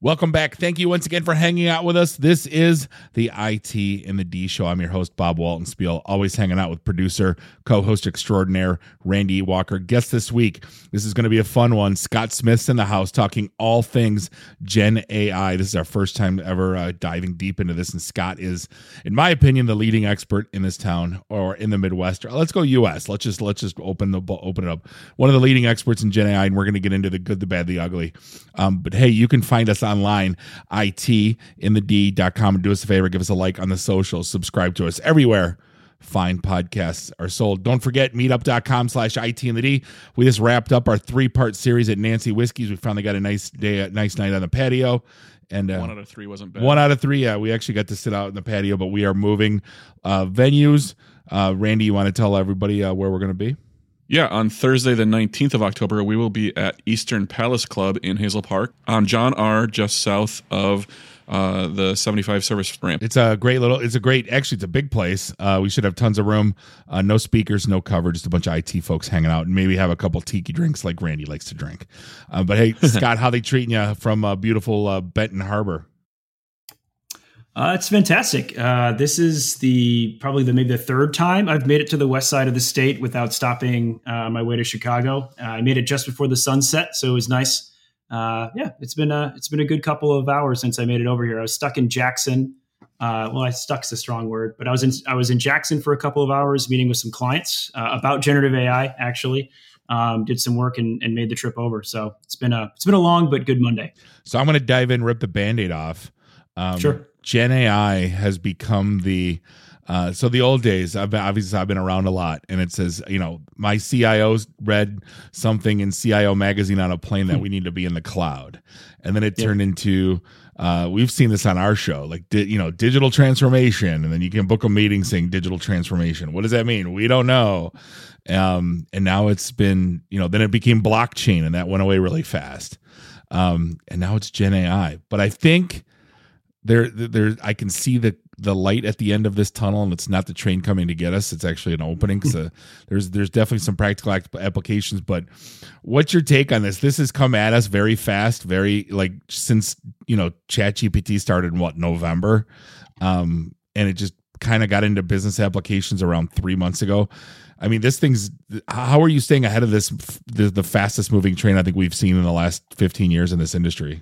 Welcome back. Thank you once again for hanging out with us. This is the IT in the D show. I'm your host, Bob Waltenspiel, always hanging out with producer, co host extraordinaire, Randy Walker. Guest this week, this is going to be a fun one. Scott Smith's in the house talking all things Gen AI. This is our first time ever uh, diving deep into this. And Scott is, in my opinion, the leading expert in this town or in the Midwest. Let's go US. Let's just, let's just open the, open it up. One of the leading experts in Gen AI, and we're going to get into the good, the bad, the ugly. Um, but hey, you can find us online, itinthed.com. And do us a favor, give us a like on the social, subscribe to us everywhere fine podcasts are sold. Don't forget meetup.com slash IT in the D. We just wrapped up our three part series at Nancy Whiskey's. We finally got a nice day, a nice night on the patio. And uh, one out of three wasn't bad. One out of three, yeah. We actually got to sit out in the patio, but we are moving uh, venues. Uh, Randy, you want to tell everybody uh, where we're going to be? Yeah, on Thursday, the 19th of October, we will be at Eastern Palace Club in Hazel Park on John R., just south of uh, the 75 service ramp. It's a great little, it's a great, actually, it's a big place. Uh, we should have tons of room. Uh, no speakers, no cover, just a bunch of IT folks hanging out and maybe have a couple tiki drinks like Randy likes to drink. Uh, but hey, Scott, how they treating you from uh, beautiful uh, Benton Harbor? Uh, it's fantastic. Uh, this is the probably the maybe the third time I've made it to the west side of the state without stopping uh, my way to Chicago. Uh, I made it just before the sunset, so it was nice. Uh, yeah, it's been a it's been a good couple of hours since I made it over here. I was stuck in Jackson. Uh, well, I stuck's a strong word, but I was in I was in Jackson for a couple of hours meeting with some clients about generative AI. Actually, um, did some work and, and made the trip over. So it's been a it's been a long but good Monday. So I'm going to dive in, rip the band-aid off. Um, sure Gen AI has become the uh, so the old days, I've been, obviously I've been around a lot, and it says, you know, my CIOs read something in CIO magazine on a plane that hmm. we need to be in the cloud, and then it turned into, uh, we've seen this on our show, like di- you know, digital transformation, and then you can book a meeting saying digital transformation. What does that mean? We don't know. Um, and now it's been, you know, then it became blockchain, and that went away really fast. Um, and now it's Gen AI, but I think there there I can see the the light at the end of this tunnel and it's not the train coming to get us. It's actually an opening. Because uh, there's there's definitely some practical applications but what's your take on this? This has come at us very fast very like since you know chat gpt started in what november? Um and it just kind of got into business applications around three months ago. I mean this thing's how are you staying ahead of this the, the fastest moving train i think we've seen in the last 15 years in this industry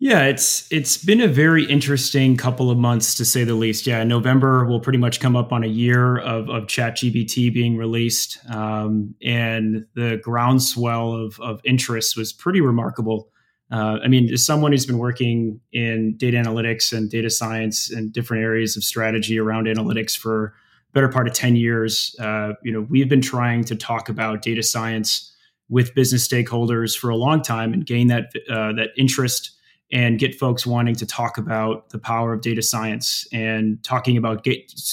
yeah, it's it's been a very interesting couple of months to say the least. Yeah, November will pretty much come up on a year of of ChatGPT being released, um, and the groundswell of of interest was pretty remarkable. Uh, I mean, as someone who's been working in data analytics and data science and different areas of strategy around analytics for better part of ten years, uh, you know, we've been trying to talk about data science with business stakeholders for a long time and gain that uh, that interest and get folks wanting to talk about the power of data science and talking about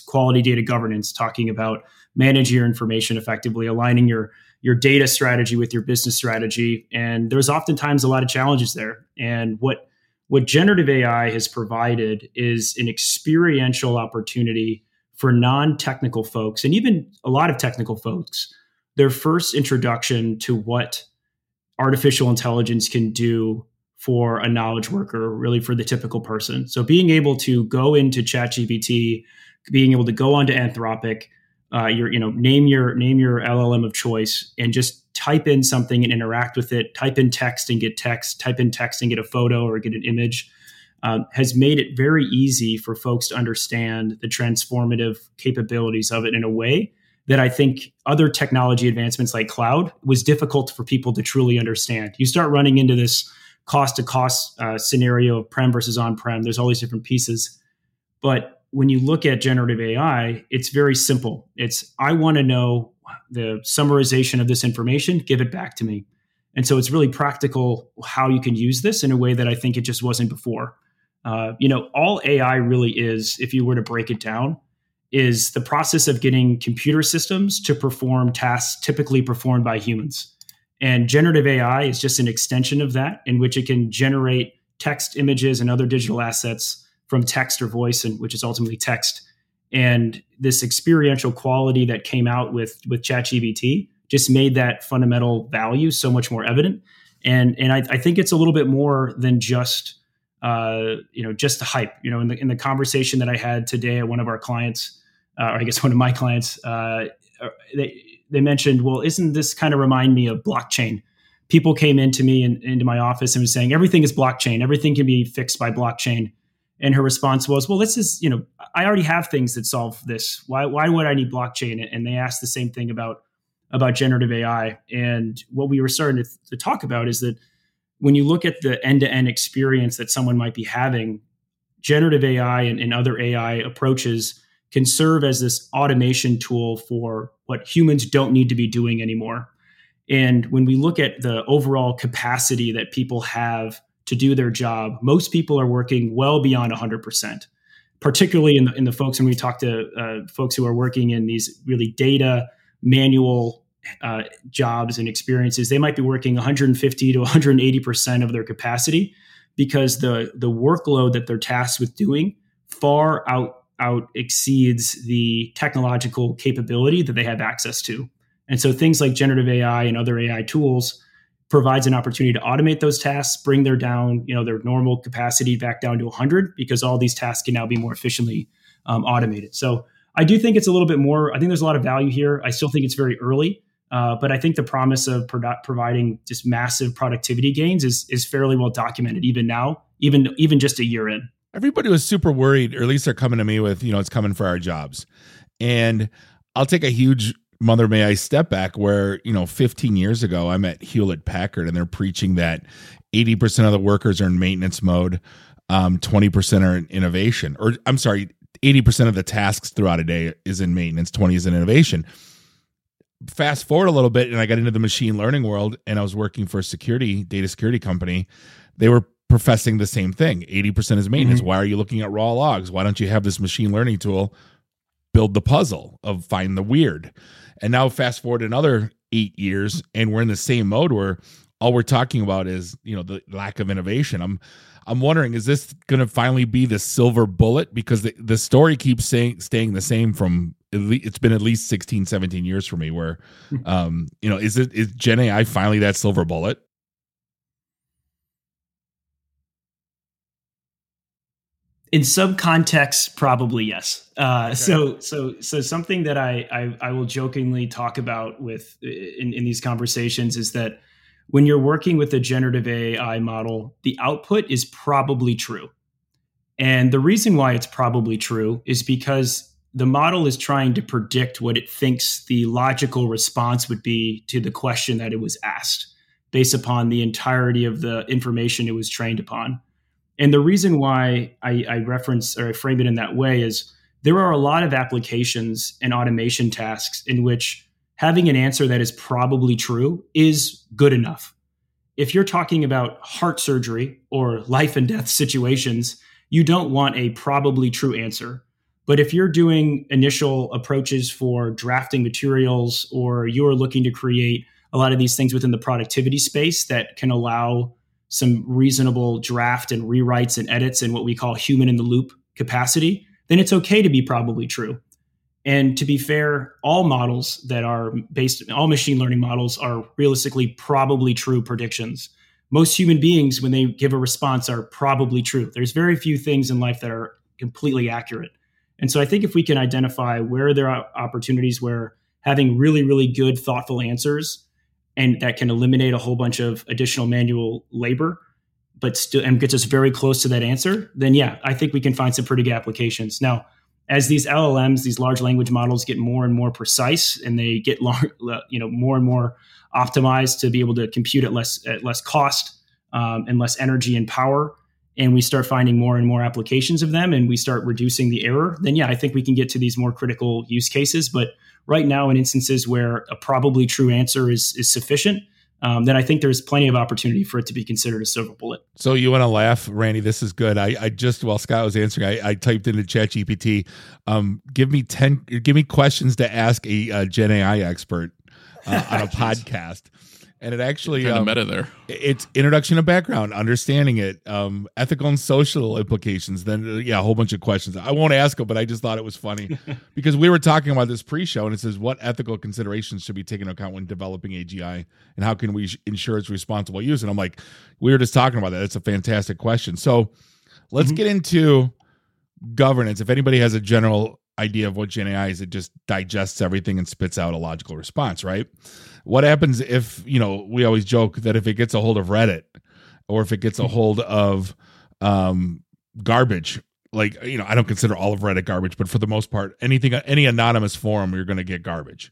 quality data governance, talking about managing your information effectively, aligning your your data strategy with your business strategy. And there's oftentimes a lot of challenges there. And what what generative AI has provided is an experiential opportunity for non-technical folks and even a lot of technical folks their first introduction to what artificial intelligence can do for a knowledge worker, really for the typical person. So being able to go into ChatGPT, being able to go onto Anthropic, uh, your you know name your name your LLM of choice, and just type in something and interact with it. Type in text and get text. Type in text and get a photo or get an image. Um, has made it very easy for folks to understand the transformative capabilities of it in a way that I think other technology advancements like cloud was difficult for people to truly understand. You start running into this cost to cost uh, scenario of prem versus on prem. There's all these different pieces. But when you look at generative AI, it's very simple. It's, I want to know the summarization of this information, give it back to me. And so it's really practical how you can use this in a way that I think it just wasn't before. Uh, you know, all AI really is, if you were to break it down, is the process of getting computer systems to perform tasks typically performed by humans. And generative AI is just an extension of that, in which it can generate text, images, and other digital assets from text or voice, and which is ultimately text. And this experiential quality that came out with with ChatGPT just made that fundamental value so much more evident. and and I, I think it's a little bit more than just uh, you know just the hype. You know, in the in the conversation that I had today at one of our clients, uh, or I guess one of my clients, uh, uh they they mentioned, well, isn't this kind of remind me of blockchain? People came into me and into my office and was saying everything is blockchain, everything can be fixed by blockchain. And her response was, well, this is you know I already have things that solve this. Why why would I need blockchain? And they asked the same thing about about generative AI. And what we were starting to, to talk about is that when you look at the end to end experience that someone might be having, generative AI and, and, other AI approaches can serve as this automation tool for what humans don't need to be doing anymore. And when we look at the overall capacity that people have to do their job, most people are working well beyond 100%, particularly in the, in the folks when we talk to uh, folks who are working in these really data manual uh, jobs and experiences, they might be working 150 to 180 percent of their capacity because the the workload that they're tasked with doing far out out exceeds the technological capability that they have access to. And so things like generative AI and other AI tools provides an opportunity to automate those tasks, bring their down, you know, their normal capacity back down to 100 because all these tasks can now be more efficiently um, automated. So I do think it's a little bit more. I think there's a lot of value here. I still think it's very early, uh, but I think the promise of pro- providing just massive productivity gains is is fairly well documented even now, even even just a year in. Everybody was super worried, or at least they're coming to me with, you know, it's coming for our jobs, and I'll take a huge mother may I step back where, you know, 15 years ago, I'm at Hewlett Packard and they're preaching that 80% of the workers are in maintenance mode, um, 20% are in innovation, or I'm sorry, 80% of the tasks throughout a day is in maintenance, 20 is in innovation. Fast forward a little bit, and I got into the machine learning world, and I was working for a security, data security company. They were professing the same thing 80% is maintenance. Mm-hmm. Why are you looking at raw logs? Why don't you have this machine learning tool build the puzzle of find the weird? And now, fast forward another eight years, and we're in the same mode where all we're talking about is you know the lack of innovation. I'm I'm wondering, is this going to finally be the silver bullet? Because the, the story keeps saying, staying the same from, it's been at least 16, 17 years for me where, um, you know, is it, is Gen AI finally that silver bullet? In some contexts probably yes uh, okay. so so so something that I, I, I will jokingly talk about with in, in these conversations is that when you're working with a generative AI model, the output is probably true. And the reason why it's probably true is because the model is trying to predict what it thinks the logical response would be to the question that it was asked based upon the entirety of the information it was trained upon. And the reason why I, I reference or I frame it in that way is there are a lot of applications and automation tasks in which having an answer that is probably true is good enough. If you're talking about heart surgery or life and death situations, you don't want a probably true answer. But if you're doing initial approaches for drafting materials or you're looking to create a lot of these things within the productivity space that can allow some reasonable draft and rewrites and edits and what we call human in the loop capacity, then it's okay to be probably true. And to be fair, all models that are based, all machine learning models are realistically probably true predictions. Most human beings, when they give a response, are probably true. There's very few things in life that are completely accurate. And so I think if we can identify where there are opportunities where having really, really good, thoughtful answers and that can eliminate a whole bunch of additional manual labor, but still and gets us very close to that answer, then yeah, I think we can find some pretty good applications. Now, as these LLMs, these large language models get more and more precise and they get you know, more and more optimized to be able to compute at less at less cost um, and less energy and power, and we start finding more and more applications of them, and we start reducing the error, then yeah, I think we can get to these more critical use cases. But right now, in instances where a probably true answer is is sufficient, um, then I think there's plenty of opportunity for it to be considered a silver bullet. So you want to laugh, Randy? This is good. I, I just while Scott was answering, I, I typed into ChatGPT, um, give me ten, give me questions to ask a, a Gen AI expert uh, on a podcast. And it actually kind um, of meta there. it's introduction to background, understanding it, um, ethical and social implications. Then, uh, yeah, a whole bunch of questions. I won't ask them, but I just thought it was funny because we were talking about this pre-show, and it says what ethical considerations should be taken into account when developing AGI, and how can we ensure its responsible use? And I'm like, we were just talking about that. It's a fantastic question. So, let's Mhm. get into governance. If anybody has a general idea of what Gen AI is, it just digests everything and spits out a logical response, right? What happens if, you know, we always joke that if it gets a hold of Reddit or if it gets a hold of um garbage, like, you know, I don't consider all of Reddit garbage, but for the most part, anything any anonymous forum, you're going to get garbage.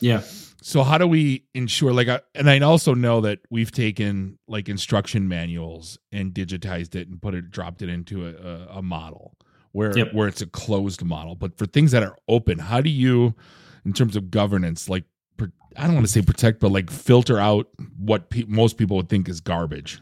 Yeah. So how do we ensure like I, and I also know that we've taken like instruction manuals and digitized it and put it dropped it into a, a, a model where Yep. where it's a closed model. But for things that are open, how do you in terms of governance like I don't want to say protect but like filter out what pe- most people would think is garbage.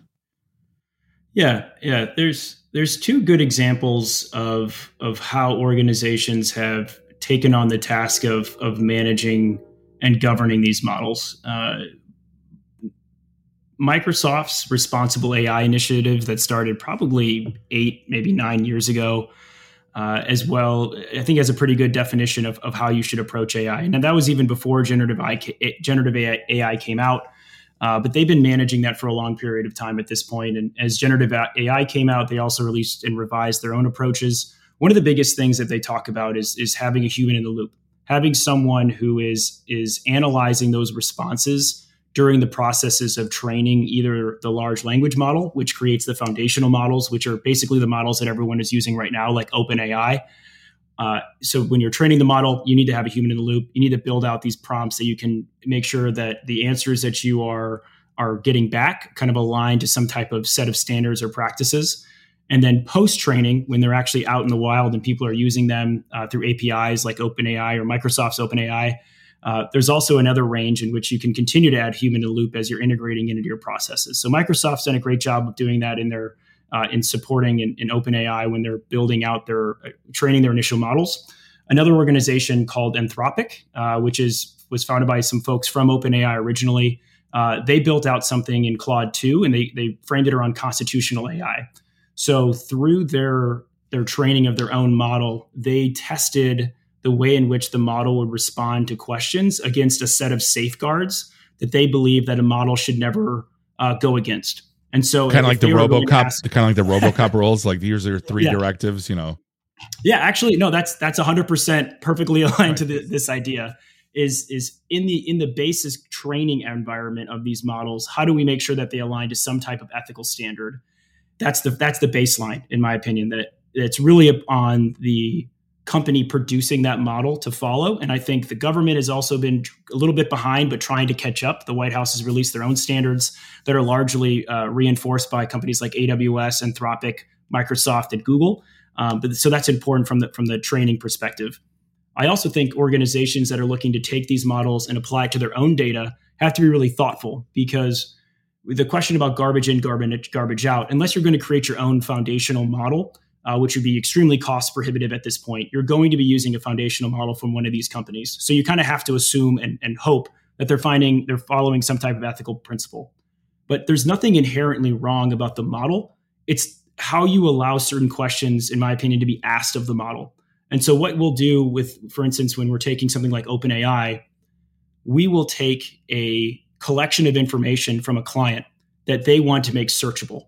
Yeah, yeah. There's there's two good examples of of how organizations have taken on the task of of managing and governing these models. Uh, Microsoft's responsible AI initiative that started probably eight, maybe nine years ago, uh, as well, I think has a pretty good definition of, of how you should approach AI. And that was even before generative AI, generative AI, came out. Uh, but they've been managing that for a long period of time at this point. And as generative AI came out, they also released and revised their own approaches. One of the biggest things that they talk about is is having a human in the loop, having someone who is is analyzing those responses during the processes of training either the large language model, which creates the foundational models, which are basically the models that everyone is using right now, like OpenAI. Uh, so when you're training the model, you need to have a human in the loop. You need to build out these prompts that you can make sure that the answers that you are are getting back kind of align to some type of set of standards or practices. And then post training, when they're actually out in the wild and people are using them uh, through APIs like OpenAI or Microsoft's OpenAI, uh, there's also another range in which you can continue to add human in loop as you're integrating into your processes. So Microsoft's done a great job of doing that in their uh, in supporting in, in OpenAI when they're building out their uh, training their initial models. Another organization called Anthropic, uh, which is was founded by some folks from OpenAI originally. Uh, they built out something in Claude 2 and they they framed it around constitutional AI. So through their their training of their own model, they tested the way in which the model would respond to questions against a set of safeguards that they believe that a model should never uh, go against. And so, Kind of like the they were going to RoboCop, ask- kind of like the RoboCop rules. Like here's are three Yeah. directives. You know, Yeah, actually, no, that's that's hundred percent perfectly aligned Right. to the, this idea. Is is in the in the basis training environment of these models? How do we make sure that they align to some type of ethical standard? That's the that's the baseline, in my opinion. That it's really on the company producing that model to follow. And I think the government has also been a little bit behind, but trying to catch up. The White House has released their own standards that are largely uh, reinforced by companies like AWS, Anthropic, Microsoft, and Google. Um, but so that's important from the from the training perspective. I also think organizations that are looking to take these models and apply it to their own data have to be really thoughtful because the question about garbage in, garbage garbage out, unless you're going to create your own foundational model, uh, which would be extremely cost prohibitive at this point, you're going to be using a foundational model from one of these companies. So you kind of have to assume and, and hope that they're finding they're following some type of ethical principle. But there's nothing inherently wrong about the model. It's how you allow certain questions, in my opinion, to be asked of the model. And so, what we'll do with, for instance, when we're taking something like OpenAI, we will take a collection of information from a client that they want to make searchable.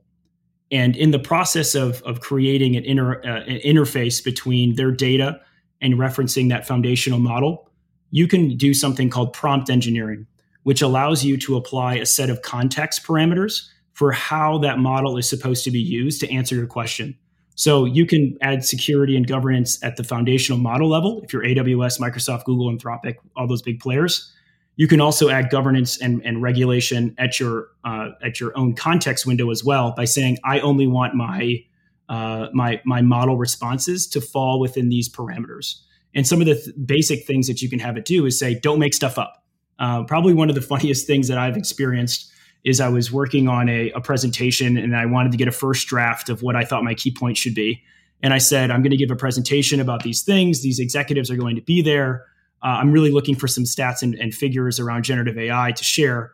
And in the process of, of creating an, inter, uh, an interface between their data and referencing that foundational model, you can do something called prompt engineering, which allows you to apply a set of context parameters for how that model is supposed to be used to answer your question. So you can add security and governance at the foundational model level if you're AWS, Microsoft, Google, Anthropic, all those big players. You can also add governance and, and regulation at your uh, at your own context window as well by saying I only want my uh, my my model responses to fall within these parameters. And some of the th- basic things that you can have it do is say don't make stuff up. Uh, probably one of the funniest things that I've experienced is I was working on a, a presentation and I wanted to get a first draft of what I thought my key points should be. And I said, I'm going to give a presentation about these things. These executives are going to be there. Uh, I'm really looking for some stats and, and figures around generative AI to share.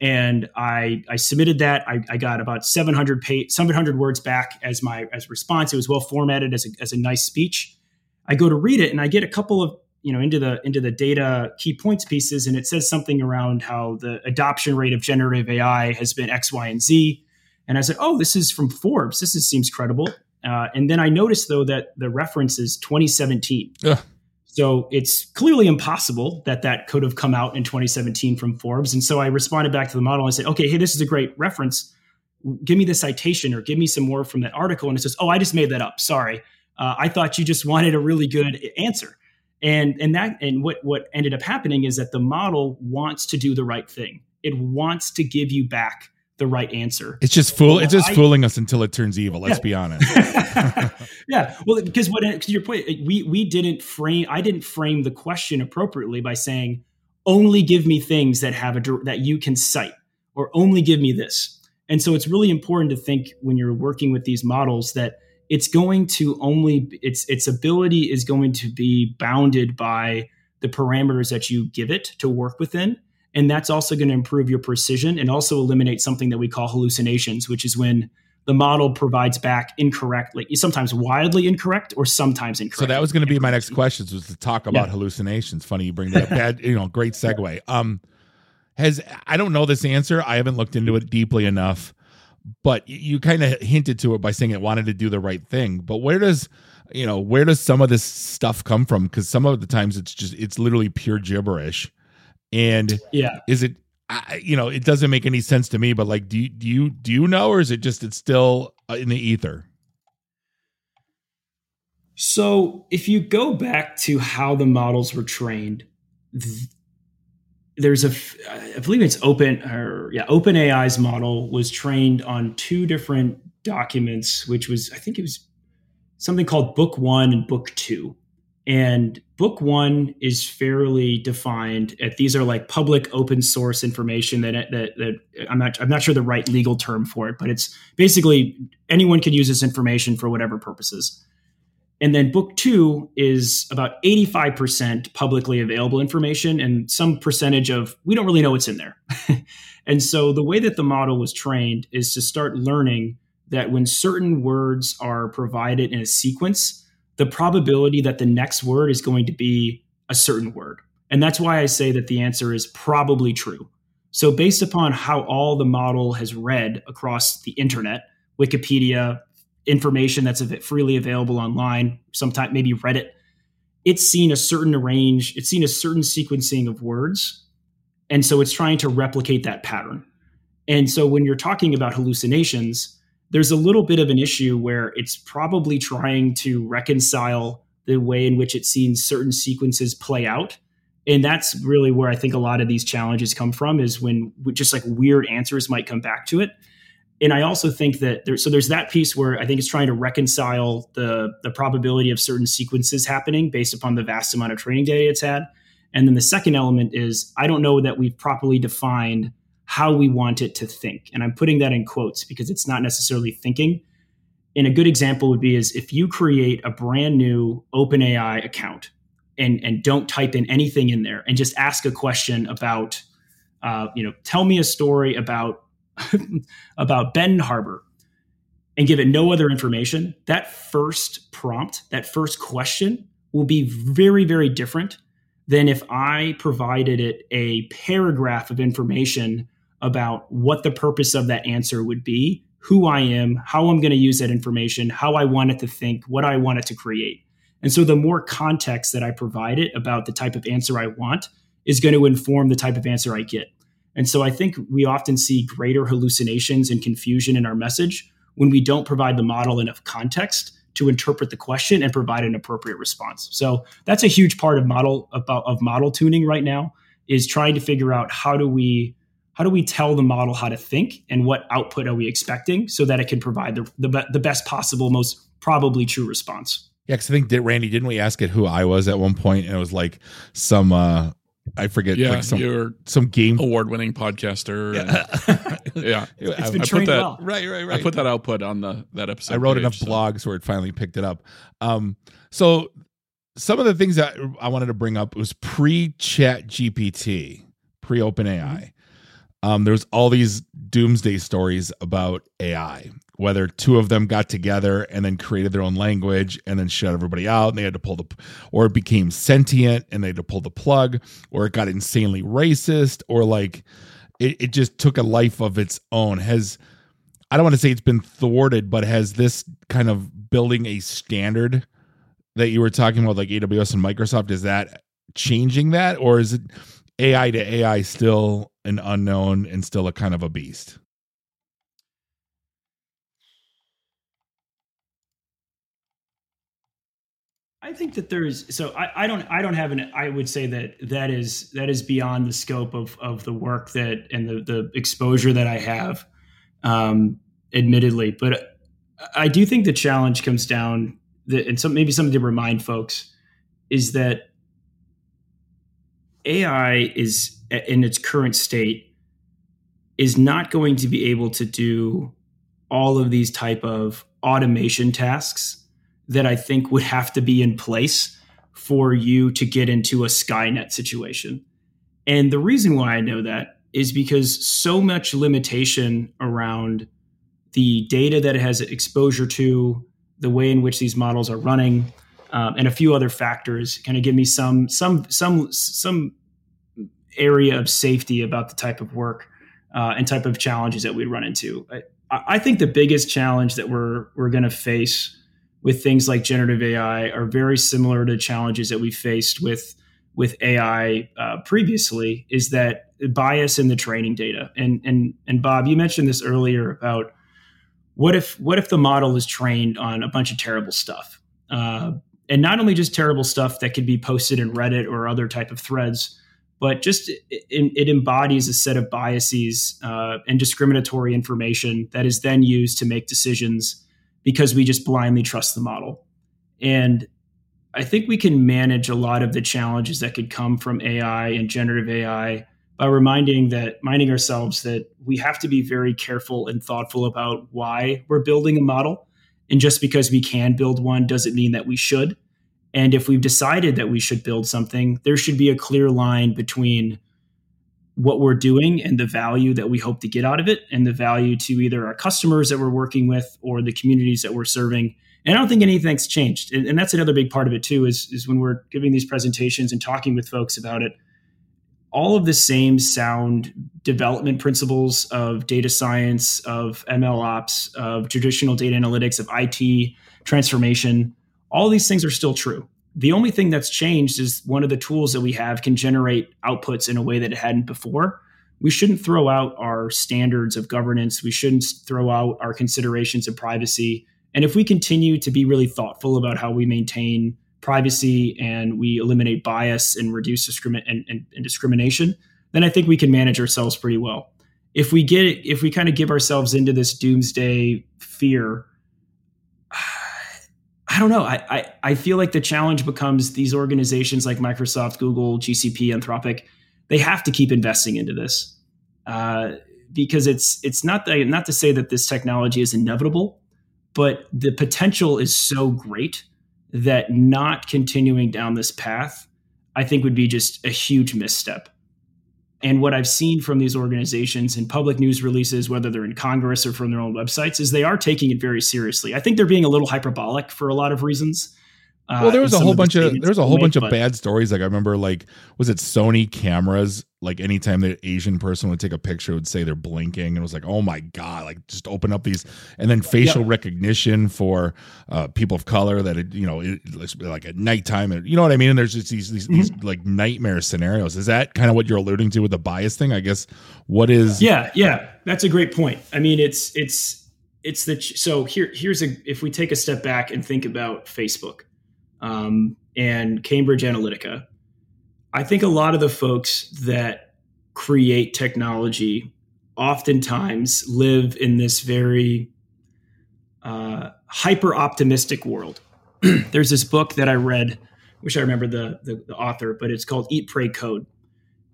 and I I submitted that. I, I got about 700 page, 700 words back as my as response. It was well formatted as a, as a nice speech. I go to read it and I get a couple of you know into the into the data key points pieces and it says something around how the adoption rate of generative AI has been X, Y, and Z. And I said, oh, this is from Forbes. This is, seems credible. Uh, and then I noticed though that the reference is 2017. Ugh. So it's clearly impossible that that could have come out in 2017 from Forbes. And so I responded back to the model and I said, okay, hey, this is a great reference. Give me the citation or give me some more from that article. And it says, oh, I just made that up. Sorry. Uh, I thought you just wanted a really good answer. And, and that and what, what ended up happening is that the model wants to do the right thing. It wants to give you back the right answer. It's just fool. It's just I, fooling us until it turns evil. Let's yeah. be honest. yeah. Well, because what to your point, we we didn't frame. I didn't frame the question appropriately by saying only give me things that have a that you can cite, or only give me this. And so it's really important to think when you're working with these models that it's going to only its its ability is going to be bounded by the parameters that you give it to work within and that's also going to improve your precision and also eliminate something that we call hallucinations, which is when the model provides back incorrectly, sometimes wildly incorrect or sometimes incorrect. So that was going to be my next question was to talk about yeah. hallucinations. Funny you bring that up. Bad, you know, great segue. Um, has I don't know this answer. I haven't looked into it deeply enough, but you kind of hinted to it by saying it wanted to do the right thing. But where does you know where does some of this stuff come from? Because some of the times it's just it's literally pure gibberish and yeah, is it I, you know it doesn't make any sense to me but like do you, do you do you know or is it just it's still uh, in the ether? So if you go back to how the models were trained there's a i believe it's open or yeah open ai's model was trained on two different documents which was i think it was something called book one and book two and book one is fairly defined. These are like public open source information that, that, that I'm not I'm not sure the right legal term for it, but it's basically anyone can use this information for whatever purposes. And then book two is about 85% publicly available information and some percentage of we don't really know what's in there. and so the way that the model was trained is to start learning that when certain words are provided in a sequence, the probability that the next word is going to be a certain word. And that's why I say that the answer is probably true. So, based upon how all the model has read across the internet, Wikipedia, information that's freely available online, sometimes maybe Reddit, it's seen a certain range, it's seen a certain sequencing of words. And so it's trying to replicate that pattern. And so when you're talking about hallucinations, there's a little bit of an issue where it's probably trying to reconcile the way in which it's seen certain sequences play out. And that's really where i think a lot of these challenges come from is when just like weird answers might come back to it. And i also think that there so there's that piece where i think it's trying to reconcile the the probability of certain sequences happening based upon the vast amount of training data it's had. And then the second element is i don't know that we've properly defined how we want it to think. And I'm putting that in quotes because it's not necessarily thinking. And a good example would be is if you create a brand new OpenAI account and and don't type in anything in there and just ask a question about, uh, you know, tell me a story about about Ben Harbor and give it no other information. That first prompt, that first question will be very very different than if I provided it a paragraph of information about what the purpose of that answer would be, who I am, how I'm going to use that information, how I want it to think, what I want it to create. And so the more context that I provide it about the type of answer I want is going to inform the type of answer I get. And so I think we often see greater hallucinations and confusion in our message when we don't provide the model enough context to interpret the question and provide an appropriate response. So that's a huge part of model about of model tuning right now is trying to figure out how do we how do we tell the model how to think and what output are we expecting so that it can provide the, the, the best possible, most probably true response? Yeah, because I think, did, Randy, didn't we ask it who I was at one point? And it was like some, uh, I forget, yeah, like some, you're some game award winning podcaster. Yeah. And, yeah. It's been I, trained that, well. Right, right, right. I put that output on the that episode. I wrote page, enough so. blogs where it finally picked it up. Um, so some of the things that I wanted to bring up was pre Chat GPT, pre OpenAI. Um, there's all these doomsday stories about AI, whether two of them got together and then created their own language and then shut everybody out and they had to pull the, or it became sentient and they had to pull the plug, or it got insanely racist, or like it, it just took a life of its own. Has, I don't want to say it's been thwarted, but has this kind of building a standard that you were talking about, like AWS and Microsoft, is that changing that, or is it AI to AI still an unknown and still a kind of a beast? I think that there's so I, I don't I don't have an I would say that that is that is beyond the scope of of the work that and the the exposure that I have, um, admittedly. But I do think the challenge comes down that and some maybe something to remind folks is that AI is in its current state is not going to be able to do all of these type of automation tasks that I think would have to be in place for you to get into a Skynet situation. And the reason why I know that is because so much limitation around the data that it has exposure to, the way in which these models are running, um, and a few other factors kind of give me some some some some area of safety about the type of work uh, and type of challenges that we run into. I, I think the biggest challenge that we're we're going to face with things like generative AI are very similar to challenges that we faced with with AI uh, previously. Is that bias in the training data? And and and Bob, you mentioned this earlier about what if what if the model is trained on a bunch of terrible stuff uh, and not only just terrible stuff that could be posted in reddit or other type of threads but just it, it embodies a set of biases uh, and discriminatory information that is then used to make decisions because we just blindly trust the model. And i think we can manage a lot of the challenges that could come from ai and generative ai by reminding that minding ourselves that we have to be very careful and thoughtful about why we're building a model. And just because we can build one doesn't mean that we should and if we've decided that we should build something there should be a clear line between what we're doing and the value that we hope to get out of it and the value to either our customers that we're working with or the communities that we're serving. And i don't think anything's changed. And, and that's another big part of it too is, is when we're giving these presentations and talking with folks about it all of the same sound development principles of data science, of ML ops, of traditional data analytics, of IT transformation, all these things are still true. The only thing that's changed is one of the tools that we have can generate outputs in a way that it hadn't before. We shouldn't throw out our standards of governance. We shouldn't throw out our considerations of privacy. And if we continue to be really thoughtful about how we maintain privacy and we eliminate bias and reduce and, and, and discrimination, then I think we can manage ourselves pretty well. If we get if we kind of give ourselves into this doomsday fear, I don't know. I, I, I feel like the challenge becomes these organizations like Microsoft, Google, GCP, Anthropic, they have to keep investing into this uh, because it's it's not that, not to say that this technology is inevitable, but the potential is so great that not continuing down this path, I think would be just a huge misstep. And what I've seen from these organizations in public news releases, whether they're in Congress or from their own websites, is they are taking it very seriously. I think they're being a little hyperbolic for a lot of reasons. Uh, well, there was a whole bunch of there was a whole bunch of bad stories. Like I remember, like was it Sony cameras? Like anytime the Asian person would take a picture, would say they're blinking, and it was like, oh my god! Like just open up these, and then facial yep. recognition for uh, people of color that it, you know, it, like at nighttime, and you know what I mean. And there's just these these, mm-hmm. these like nightmare scenarios. Is that kind of what you're alluding to with the bias thing? I guess. What is? Yeah, yeah, that's a great point. I mean, it's it's it's the so here here's a if we take a step back and think about Facebook um, and Cambridge Analytica. I think a lot of the folks that create technology oftentimes live in this very uh, hyper optimistic world. There's this book that I read, wish I remember the, the, the author, but it's called Eat, Pray, Code.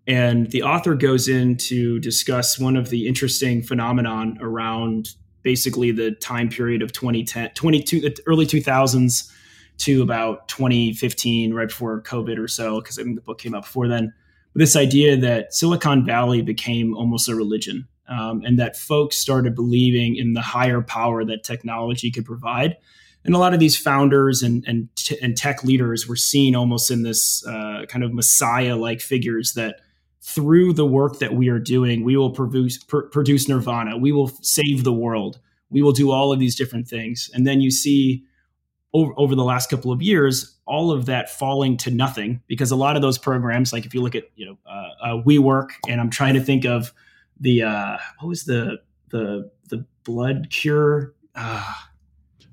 And the author goes in to discuss one of the interesting phenomenon around basically the time period of 2010, 22, the early 2000s to about 2015, right before COVID or so, because I think the book came out before then. this idea that Silicon Valley became almost a religion, um, and that folks started believing in the higher power that technology could provide. And a lot of these founders and and, t- and tech leaders were seen almost in this uh, kind of messiah-like figures that through the work that we are doing, we will produce pr- produce nirvana. We will save the world. We will do all of these different things. And then you see over, over the last couple of years, all of that falling to nothing because a lot of those programs, like if you look at you know uh, uh, WeWork, and I'm trying to think of the uh, what was the the the blood cure. Uh,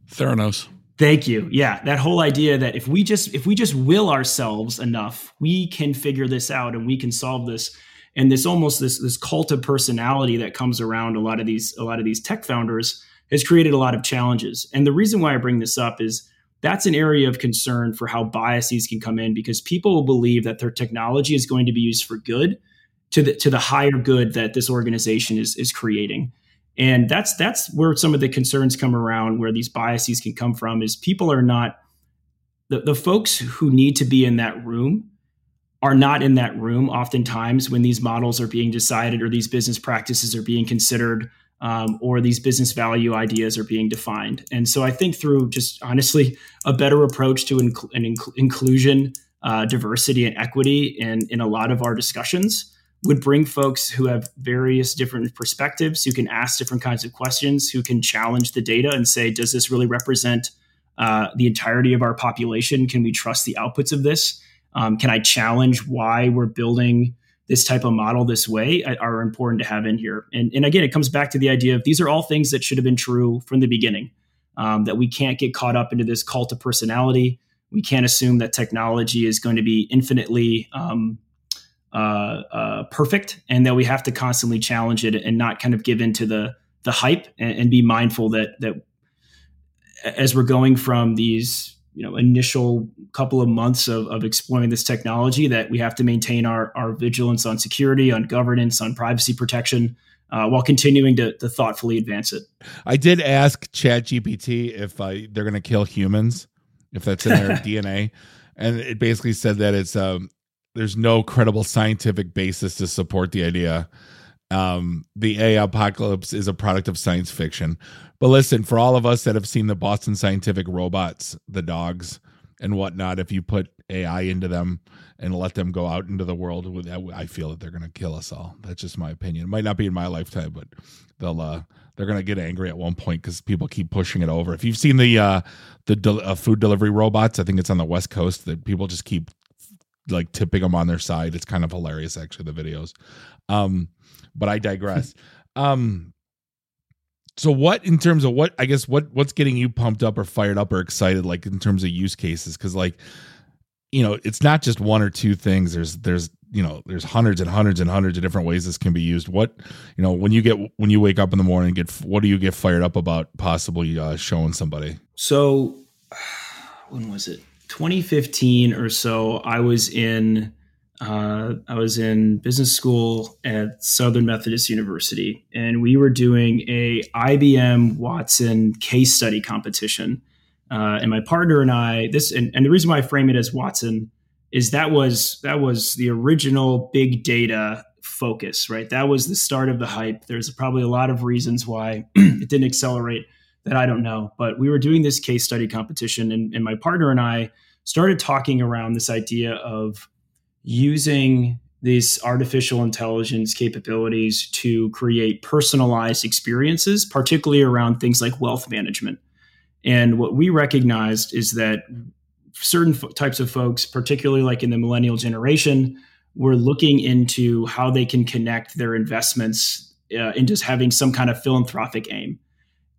Theranos. Thank you. Yeah, that whole idea that if we just if we just will ourselves enough, we can figure this out and we can solve this. And this almost this this cult of personality that comes around a lot of these a lot of these tech founders has created a lot of challenges. And the reason why I bring this up is that's an area of concern for how biases can come in because people will believe that their technology is going to be used for good to the to the higher good that this organization is is creating and that's that's where some of the concerns come around where these biases can come from is people are not the, the folks who need to be in that room are not in that room oftentimes when these models are being decided or these business practices are being considered um, or these business value ideas are being defined and so i think through just honestly a better approach to inc- an inc- inclusion uh, diversity and equity in, in a lot of our discussions would bring folks who have various different perspectives, who can ask different kinds of questions, who can challenge the data and say, does this really represent uh, the entirety of our population? Can we trust the outputs of this? Um, can I challenge why we're building this type of model this way? Are important to have in here. And, and again, it comes back to the idea of these are all things that should have been true from the beginning. Um, that we can't get caught up into this cult of personality. We can't assume that technology is going to be infinitely um, uh, uh, perfect, and that we have to constantly challenge it and not kind of give into the the hype and, and, be mindful that that as we're going from these you know initial couple of months of, of exploring this technology that we have to maintain our, our vigilance on security on governance on privacy protection uh, while continuing to, to, thoughtfully advance it i did ask chat gpt if uh, they're going to kill humans if that's in their dna and it basically said that it's um, there's no credible scientific basis to support the idea. Um, the AI apocalypse is a product of science fiction. But listen, for all of us that have seen the Boston Scientific robots, the dogs and whatnot, if you put AI into them and let them go out into the world, I feel that they're going to kill us all. That's just my opinion. It might not be in my lifetime, but they'll uh, they're going to get angry at one point because people keep pushing it over. If you've seen the uh, the de- uh, food delivery robots, I think it's on the West Coast that people just keep like tipping them on their side. It's kind of hilarious, actually, the videos. Um, but I digress. um, so what in terms of what I guess what what's getting you pumped up or fired up or excited, like in terms of use cases? Because like, you know, it's not just one or two things. There's there's you know there's hundreds and hundreds and hundreds of different ways this can be used. What you know when you get when you wake up in the morning, get what do you get fired up about possibly uh, showing somebody? So when was it? 2015 or so, I was in uh, I was in business school at Southern Methodist University, and we were doing a IBM Watson case study competition. Uh, and my partner and I, this and, and the reason why I frame it as Watson is that was that was the original big data focus, right? That was the start of the hype. There's probably a lot of reasons why it didn't accelerate that I don't know. But we were doing this case study competition, and, and my partner and I started talking around this idea of using these artificial intelligence capabilities to create personalized experiences, particularly around things like wealth management. And what we recognized is that certain f- types of folks, particularly like in the millennial generation, were looking into how they can connect their investments uh, into having some kind of philanthropic aim.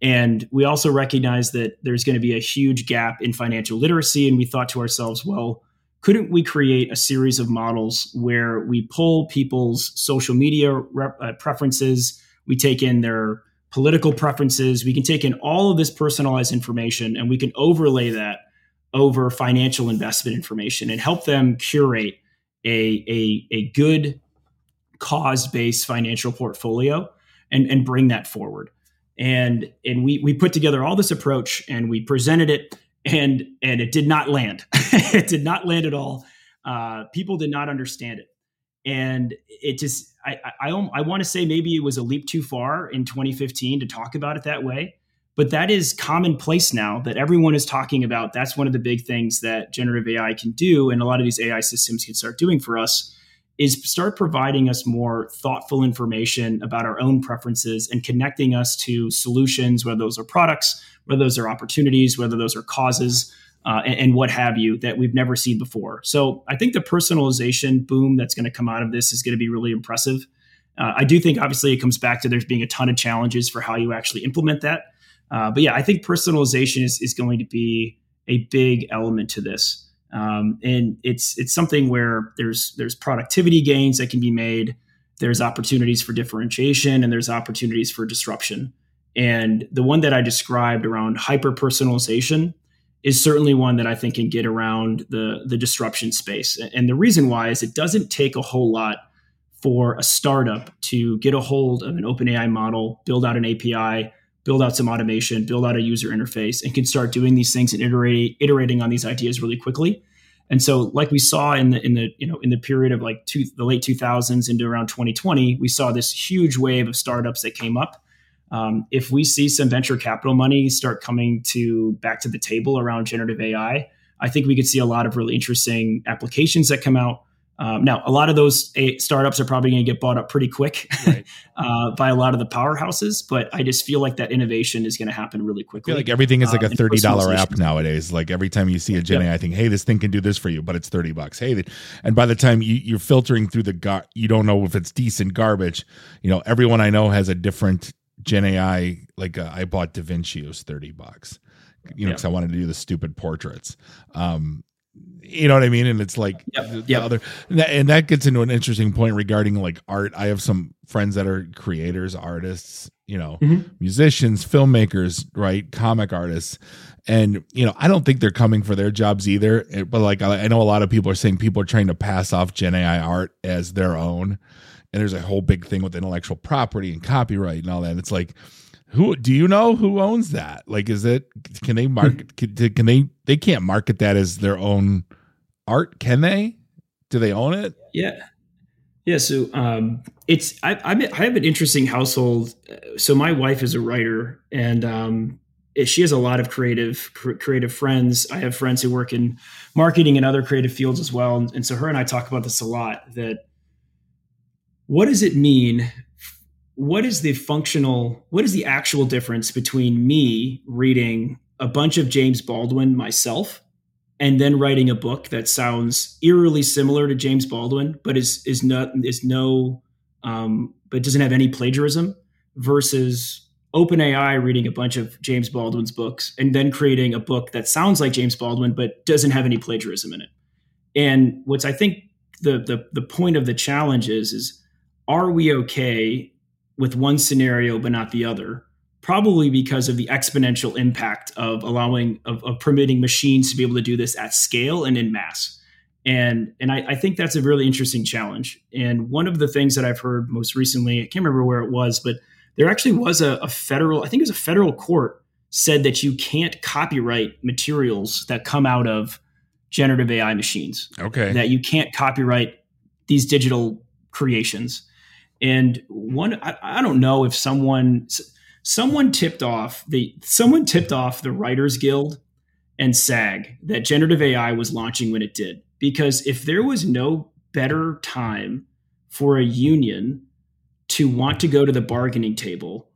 And we also recognize that there's going to be a huge gap in financial literacy. And we thought to ourselves, well, couldn't we create a series of models where we pull people's social media rep- uh, preferences, we take in their political preferences, we can take in all of this personalized information and we can overlay that over financial investment information and help them curate a, a, a good cause based financial portfolio and, and bring that forward. And and we we put together all this approach and we presented it and and it did not land. It did not land at all. Uh, people did not understand it. And it just I I, I, I want to say maybe it was a leap too far in 2015 to talk about it that way, but that is commonplace now that everyone is talking about. That's one of the big things that generative AI can do, and a lot of these AI systems can start doing for us is start providing us more thoughtful information about our own preferences and connecting us to solutions, whether those are products, whether those are opportunities, whether those are causes, uh, and, and, what have you that we've never seen before. So I think the personalization boom that's going to come out of this is going to be really impressive. Uh, I do think obviously it comes back to there's being a ton of challenges for how you actually implement that. Uh, but yeah, I think personalization is, is going to be a big element to this. Um, and it's it's something where there's there's productivity gains that can be made. There's opportunities for differentiation and there's opportunities for disruption. And the one that I described around hyper personalization is certainly one that I think can get around the the disruption space. And the reason why is it doesn't take a whole lot for a startup to get a hold of an open AI model, build out an API, build out some automation, build out a user interface, and can start doing these things and iterate, iterating on these ideas really quickly. And so, like we saw in the in the you know in the period of like two, the late 2000s into around 2020, we saw this huge wave of startups that came up. Um, if we see some venture capital money start coming to back to the table around generative AI, I think we could see a lot of really interesting applications that come out. Um, now, a lot of those startups are probably going to get bought up pretty quick right. uh, by a lot of the powerhouses, but I just feel like that innovation is going to happen really quickly. like everything is like a um, thirty dollar app nowadays. Like every time you see a Gen yep. AI thing, hey, this thing can do this for you, but it's thirty bucks. Hey, and by the time you, you're filtering through the gar- you don't know if it's decent garbage. You know, everyone I know has a different Gen AI. Like uh, I bought Da Vinci, it was thirty bucks you know, because I wanted to do the stupid portraits. Um, you know what I mean? And it's like yep. Yep. other, and that, and that gets into an interesting point regarding like art. I have some friends that are creators, artists, you know, mm-hmm. musicians, filmmakers, right, comic artists, and you know, I don't think they're coming for their jobs either. But like, I know a lot of people are saying people are trying to pass off Gen AI art as their own, and there's a whole big thing with intellectual property and copyright and all that. And It's like who do you know who owns that? Like, is it can they market? can, can they? They can't market that as their own art, can they? Do they own it? Yeah, yeah. So um, it's I, I have an interesting household. So my wife is a writer, and um, she has a lot of creative creative friends. I have friends who work in marketing and other creative fields as well, and, and so her and I talk about this a lot. That what does it mean what is the functional what is the actual difference between me reading a bunch of James Baldwin myself and then writing a book that sounds eerily similar to James Baldwin but is is not is no um, but doesn't have any plagiarism versus OpenAI reading a bunch of James Baldwin's books and then creating a book that sounds like James Baldwin but doesn't have any plagiarism in it. And what's I think the the the point of the challenge is is are we okay with one scenario but not the other? Probably because of the exponential impact of allowing of, of, permitting machines to be able to do this at scale and in mass. And and I, I, think that's a really interesting challenge. And one of the things that i've heard most recently i can't remember where it was but there actually was a, a federal i think it was a federal court said that you can't copyright materials that come out of generative ai machines. Okay. That you can't copyright these digital creations and one, I, I don't know if someone someone tipped off the someone tipped off the Writers Guild and SAG that generative AI was launching when it did. Because if there was no better time for a union to want to go to the bargaining table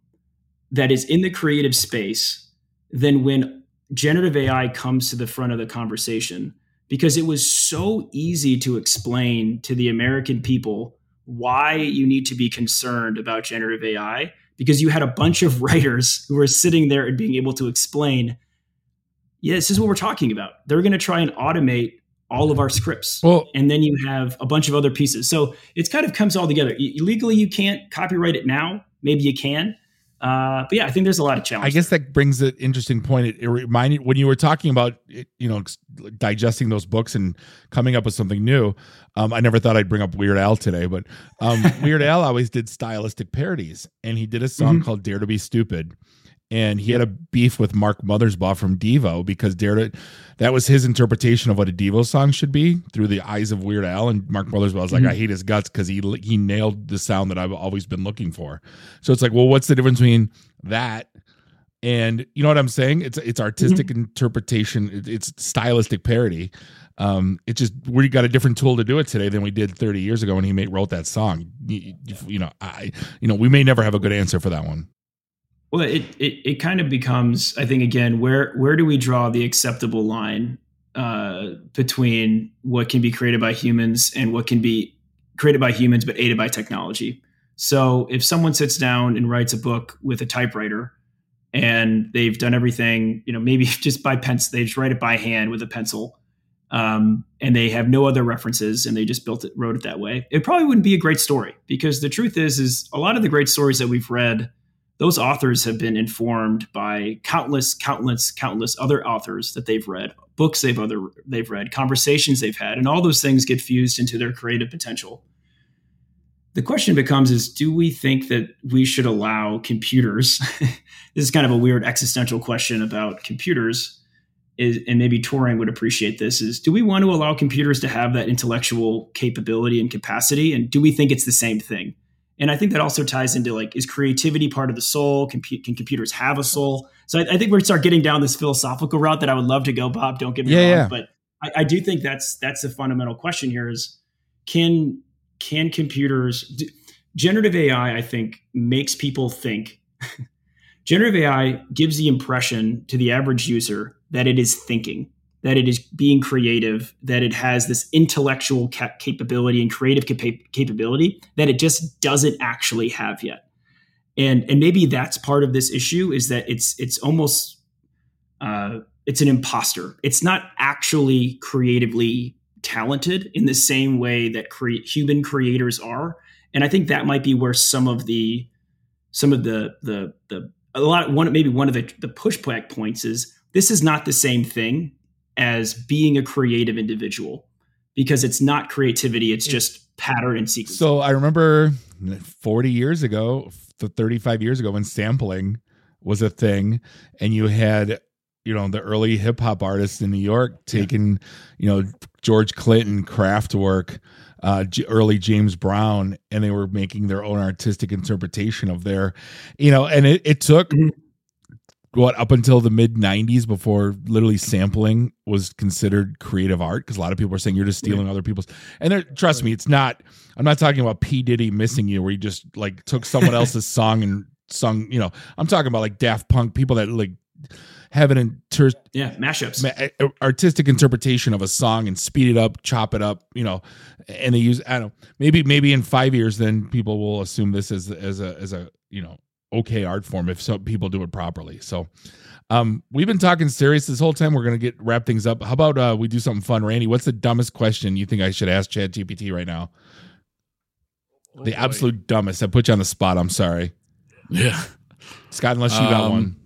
that is in the creative space than when generative AI comes to the front of the conversation, because it was so easy to explain to the American people why you need to be concerned about generative AI because you had a bunch of writers who were sitting there and being able to explain, yeah, this is what we're talking about. They're going to try and automate all of our scripts. Well, and then you have a bunch of other pieces. So it kind of comes all together. Legally, you can't copyright it now. Maybe you can, uh, but yeah, I think there's a lot of challenges. I guess that brings an interesting point. It, it reminded when you were talking about you know digesting those books and coming up with something new. Um, I never thought I'd bring up Weird Al today, but um, Weird Al always did stylistic parodies, and he did a song mm-hmm. called "Dare to Be Stupid." And he had a beef with Mark Mothersbaugh from Devo because Dare to, that was his interpretation of what a Devo song should be through the eyes of Weird Al. And Mark Mothersbaugh was like, mm-hmm. I hate his guts because he he nailed the sound that I've always been looking for. So it's like, well, what's the difference between that and you know what I'm saying? It's it's artistic mm-hmm. interpretation. It's stylistic parody. Um, it just we got a different tool to do it today than we did 30 years ago when he made wrote that song. You, you know, I you know we may never have a good answer for that one. Well, it, it it kind of becomes, I think, again, where where do we draw the acceptable line uh, between what can be created by humans and what can be created by humans but aided by technology? So, if someone sits down and writes a book with a typewriter, and they've done everything, you know, maybe just by pencil, they just write it by hand with a pencil, um, and they have no other references, and they just built it, wrote it that way. It probably wouldn't be a great story because the truth is, is a lot of the great stories that we've read those authors have been informed by countless, countless, countless other authors that they've read, books they've other they've read, conversations they've had, and all those things get fused into their creative potential. The question becomes is do we think that we should allow computers this is kind of a weird existential question about computers is, and maybe Turing would appreciate this is do we want to allow computers to have that intellectual capability and capacity and do we think it's the same thing and I think that also ties into like, is creativity part of the soul? Can, can computers have a soul? So I, I, think we're start getting down this philosophical route that I would love to go, Bob. Don't get me yeah, wrong, yeah. but I, I, do think that's that's the fundamental question here: is can can computers do, generative AI? I think makes people think. generative AI gives the impression to the average user that it is thinking that it is being creative, that it has this intellectual cap- capability and creative cap- capability that it just doesn't actually have yet. And and maybe that's part of this issue is that it's it's almost uh, it's an imposter. It's not actually creatively talented in the same way that cre- human creators are. And I think that might be where some of the some of the the the a lot one maybe one of the the pushback points is this is not the same thing as being a creative individual because it's not creativity it's just pattern and sequence. So i remember 40 years ago 35 years ago when sampling was a thing and you had you know the early hip hop artists in new york taking you know george clinton Kraftwerk uh, early James Brown, and they were making their own artistic interpretation of their, you know, and it, it took mm-hmm what up until the mid 90s before literally sampling was considered creative art? Because a lot of people are saying you're just stealing other people's and trust me it's not i'm not talking about p. Diddy missing you where he just like took someone else's song and sung you know i'm talking about like daft punk people that like have an inter- yeah mashups. ma- artistic interpretation of a song and speed it up chop it up you know and they use i don't know maybe maybe in five years then people will assume this as as a as a you know okay art form if some people do it properly. So um, we've been talking serious this whole time. We're gonna get wrap things up. How about uh, we do something fun, Randy? What's the dumbest question you think I should ask ChatGPT right now? Oh, the boy. absolute dumbest. I put you on the spot. I'm sorry. Yeah, Scott. Unless you um, got one.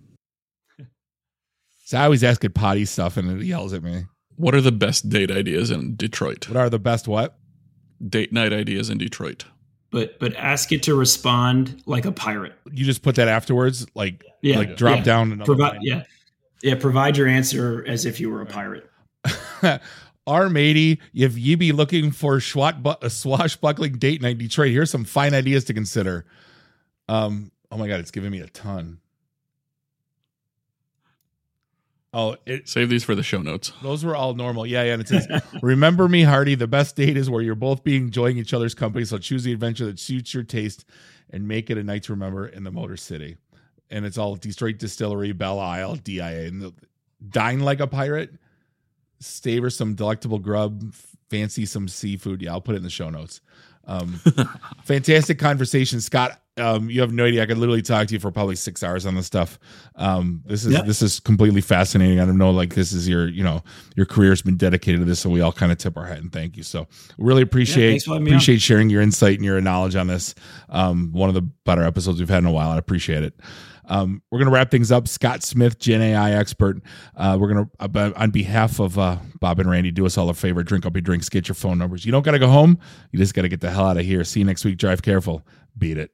So I always ask it potty stuff, and it yells at me. What are the best date ideas in Detroit? What are the best what? Date night ideas in Detroit but but ask it to respond like a pirate. You just put that afterwards, like yeah, like drop yeah. down. Provide, yeah, yeah. Provide your answer as if you were a pirate. R matey, if you be looking for swat bu- a swashbuckling date night Detroit, here's some fine ideas to consider. Um, oh my god, it's giving me a ton. Oh, it, save these for the show notes. Those were all normal. Yeah, yeah. And it says, "Remember me, Hardy. The best date is where you're both being enjoying each other's company. So choose the adventure that suits your taste, and make it a night to remember in the Motor City." And it's all Detroit Distillery, Belle Isle, DIA, and the, dine like a pirate. Savor some delectable grub, fancy some seafood. Yeah, I'll put it in the show notes. Um, fantastic conversation, Scott. Um, you have no idea. I could literally talk to you for probably six hours on this stuff. Um, this is this is completely fascinating. I don't know, like this is your, you know, your career's been dedicated to this, so we all kind of tip our hat and thank you. So really appreciate yeah, appreciate sharing your insight and your knowledge on this. Um, one of the better episodes we've had in a while. I appreciate it. Um, we're going to wrap things up. Scott Smith, Gen AI expert. Uh, we're going to, uh, on behalf of uh, Bob and Randy, do us all a favor. Drink up your drinks. Get your phone numbers. You don't got to go home. You just got to get the hell out of here. See you next week. Drive careful. Beat it.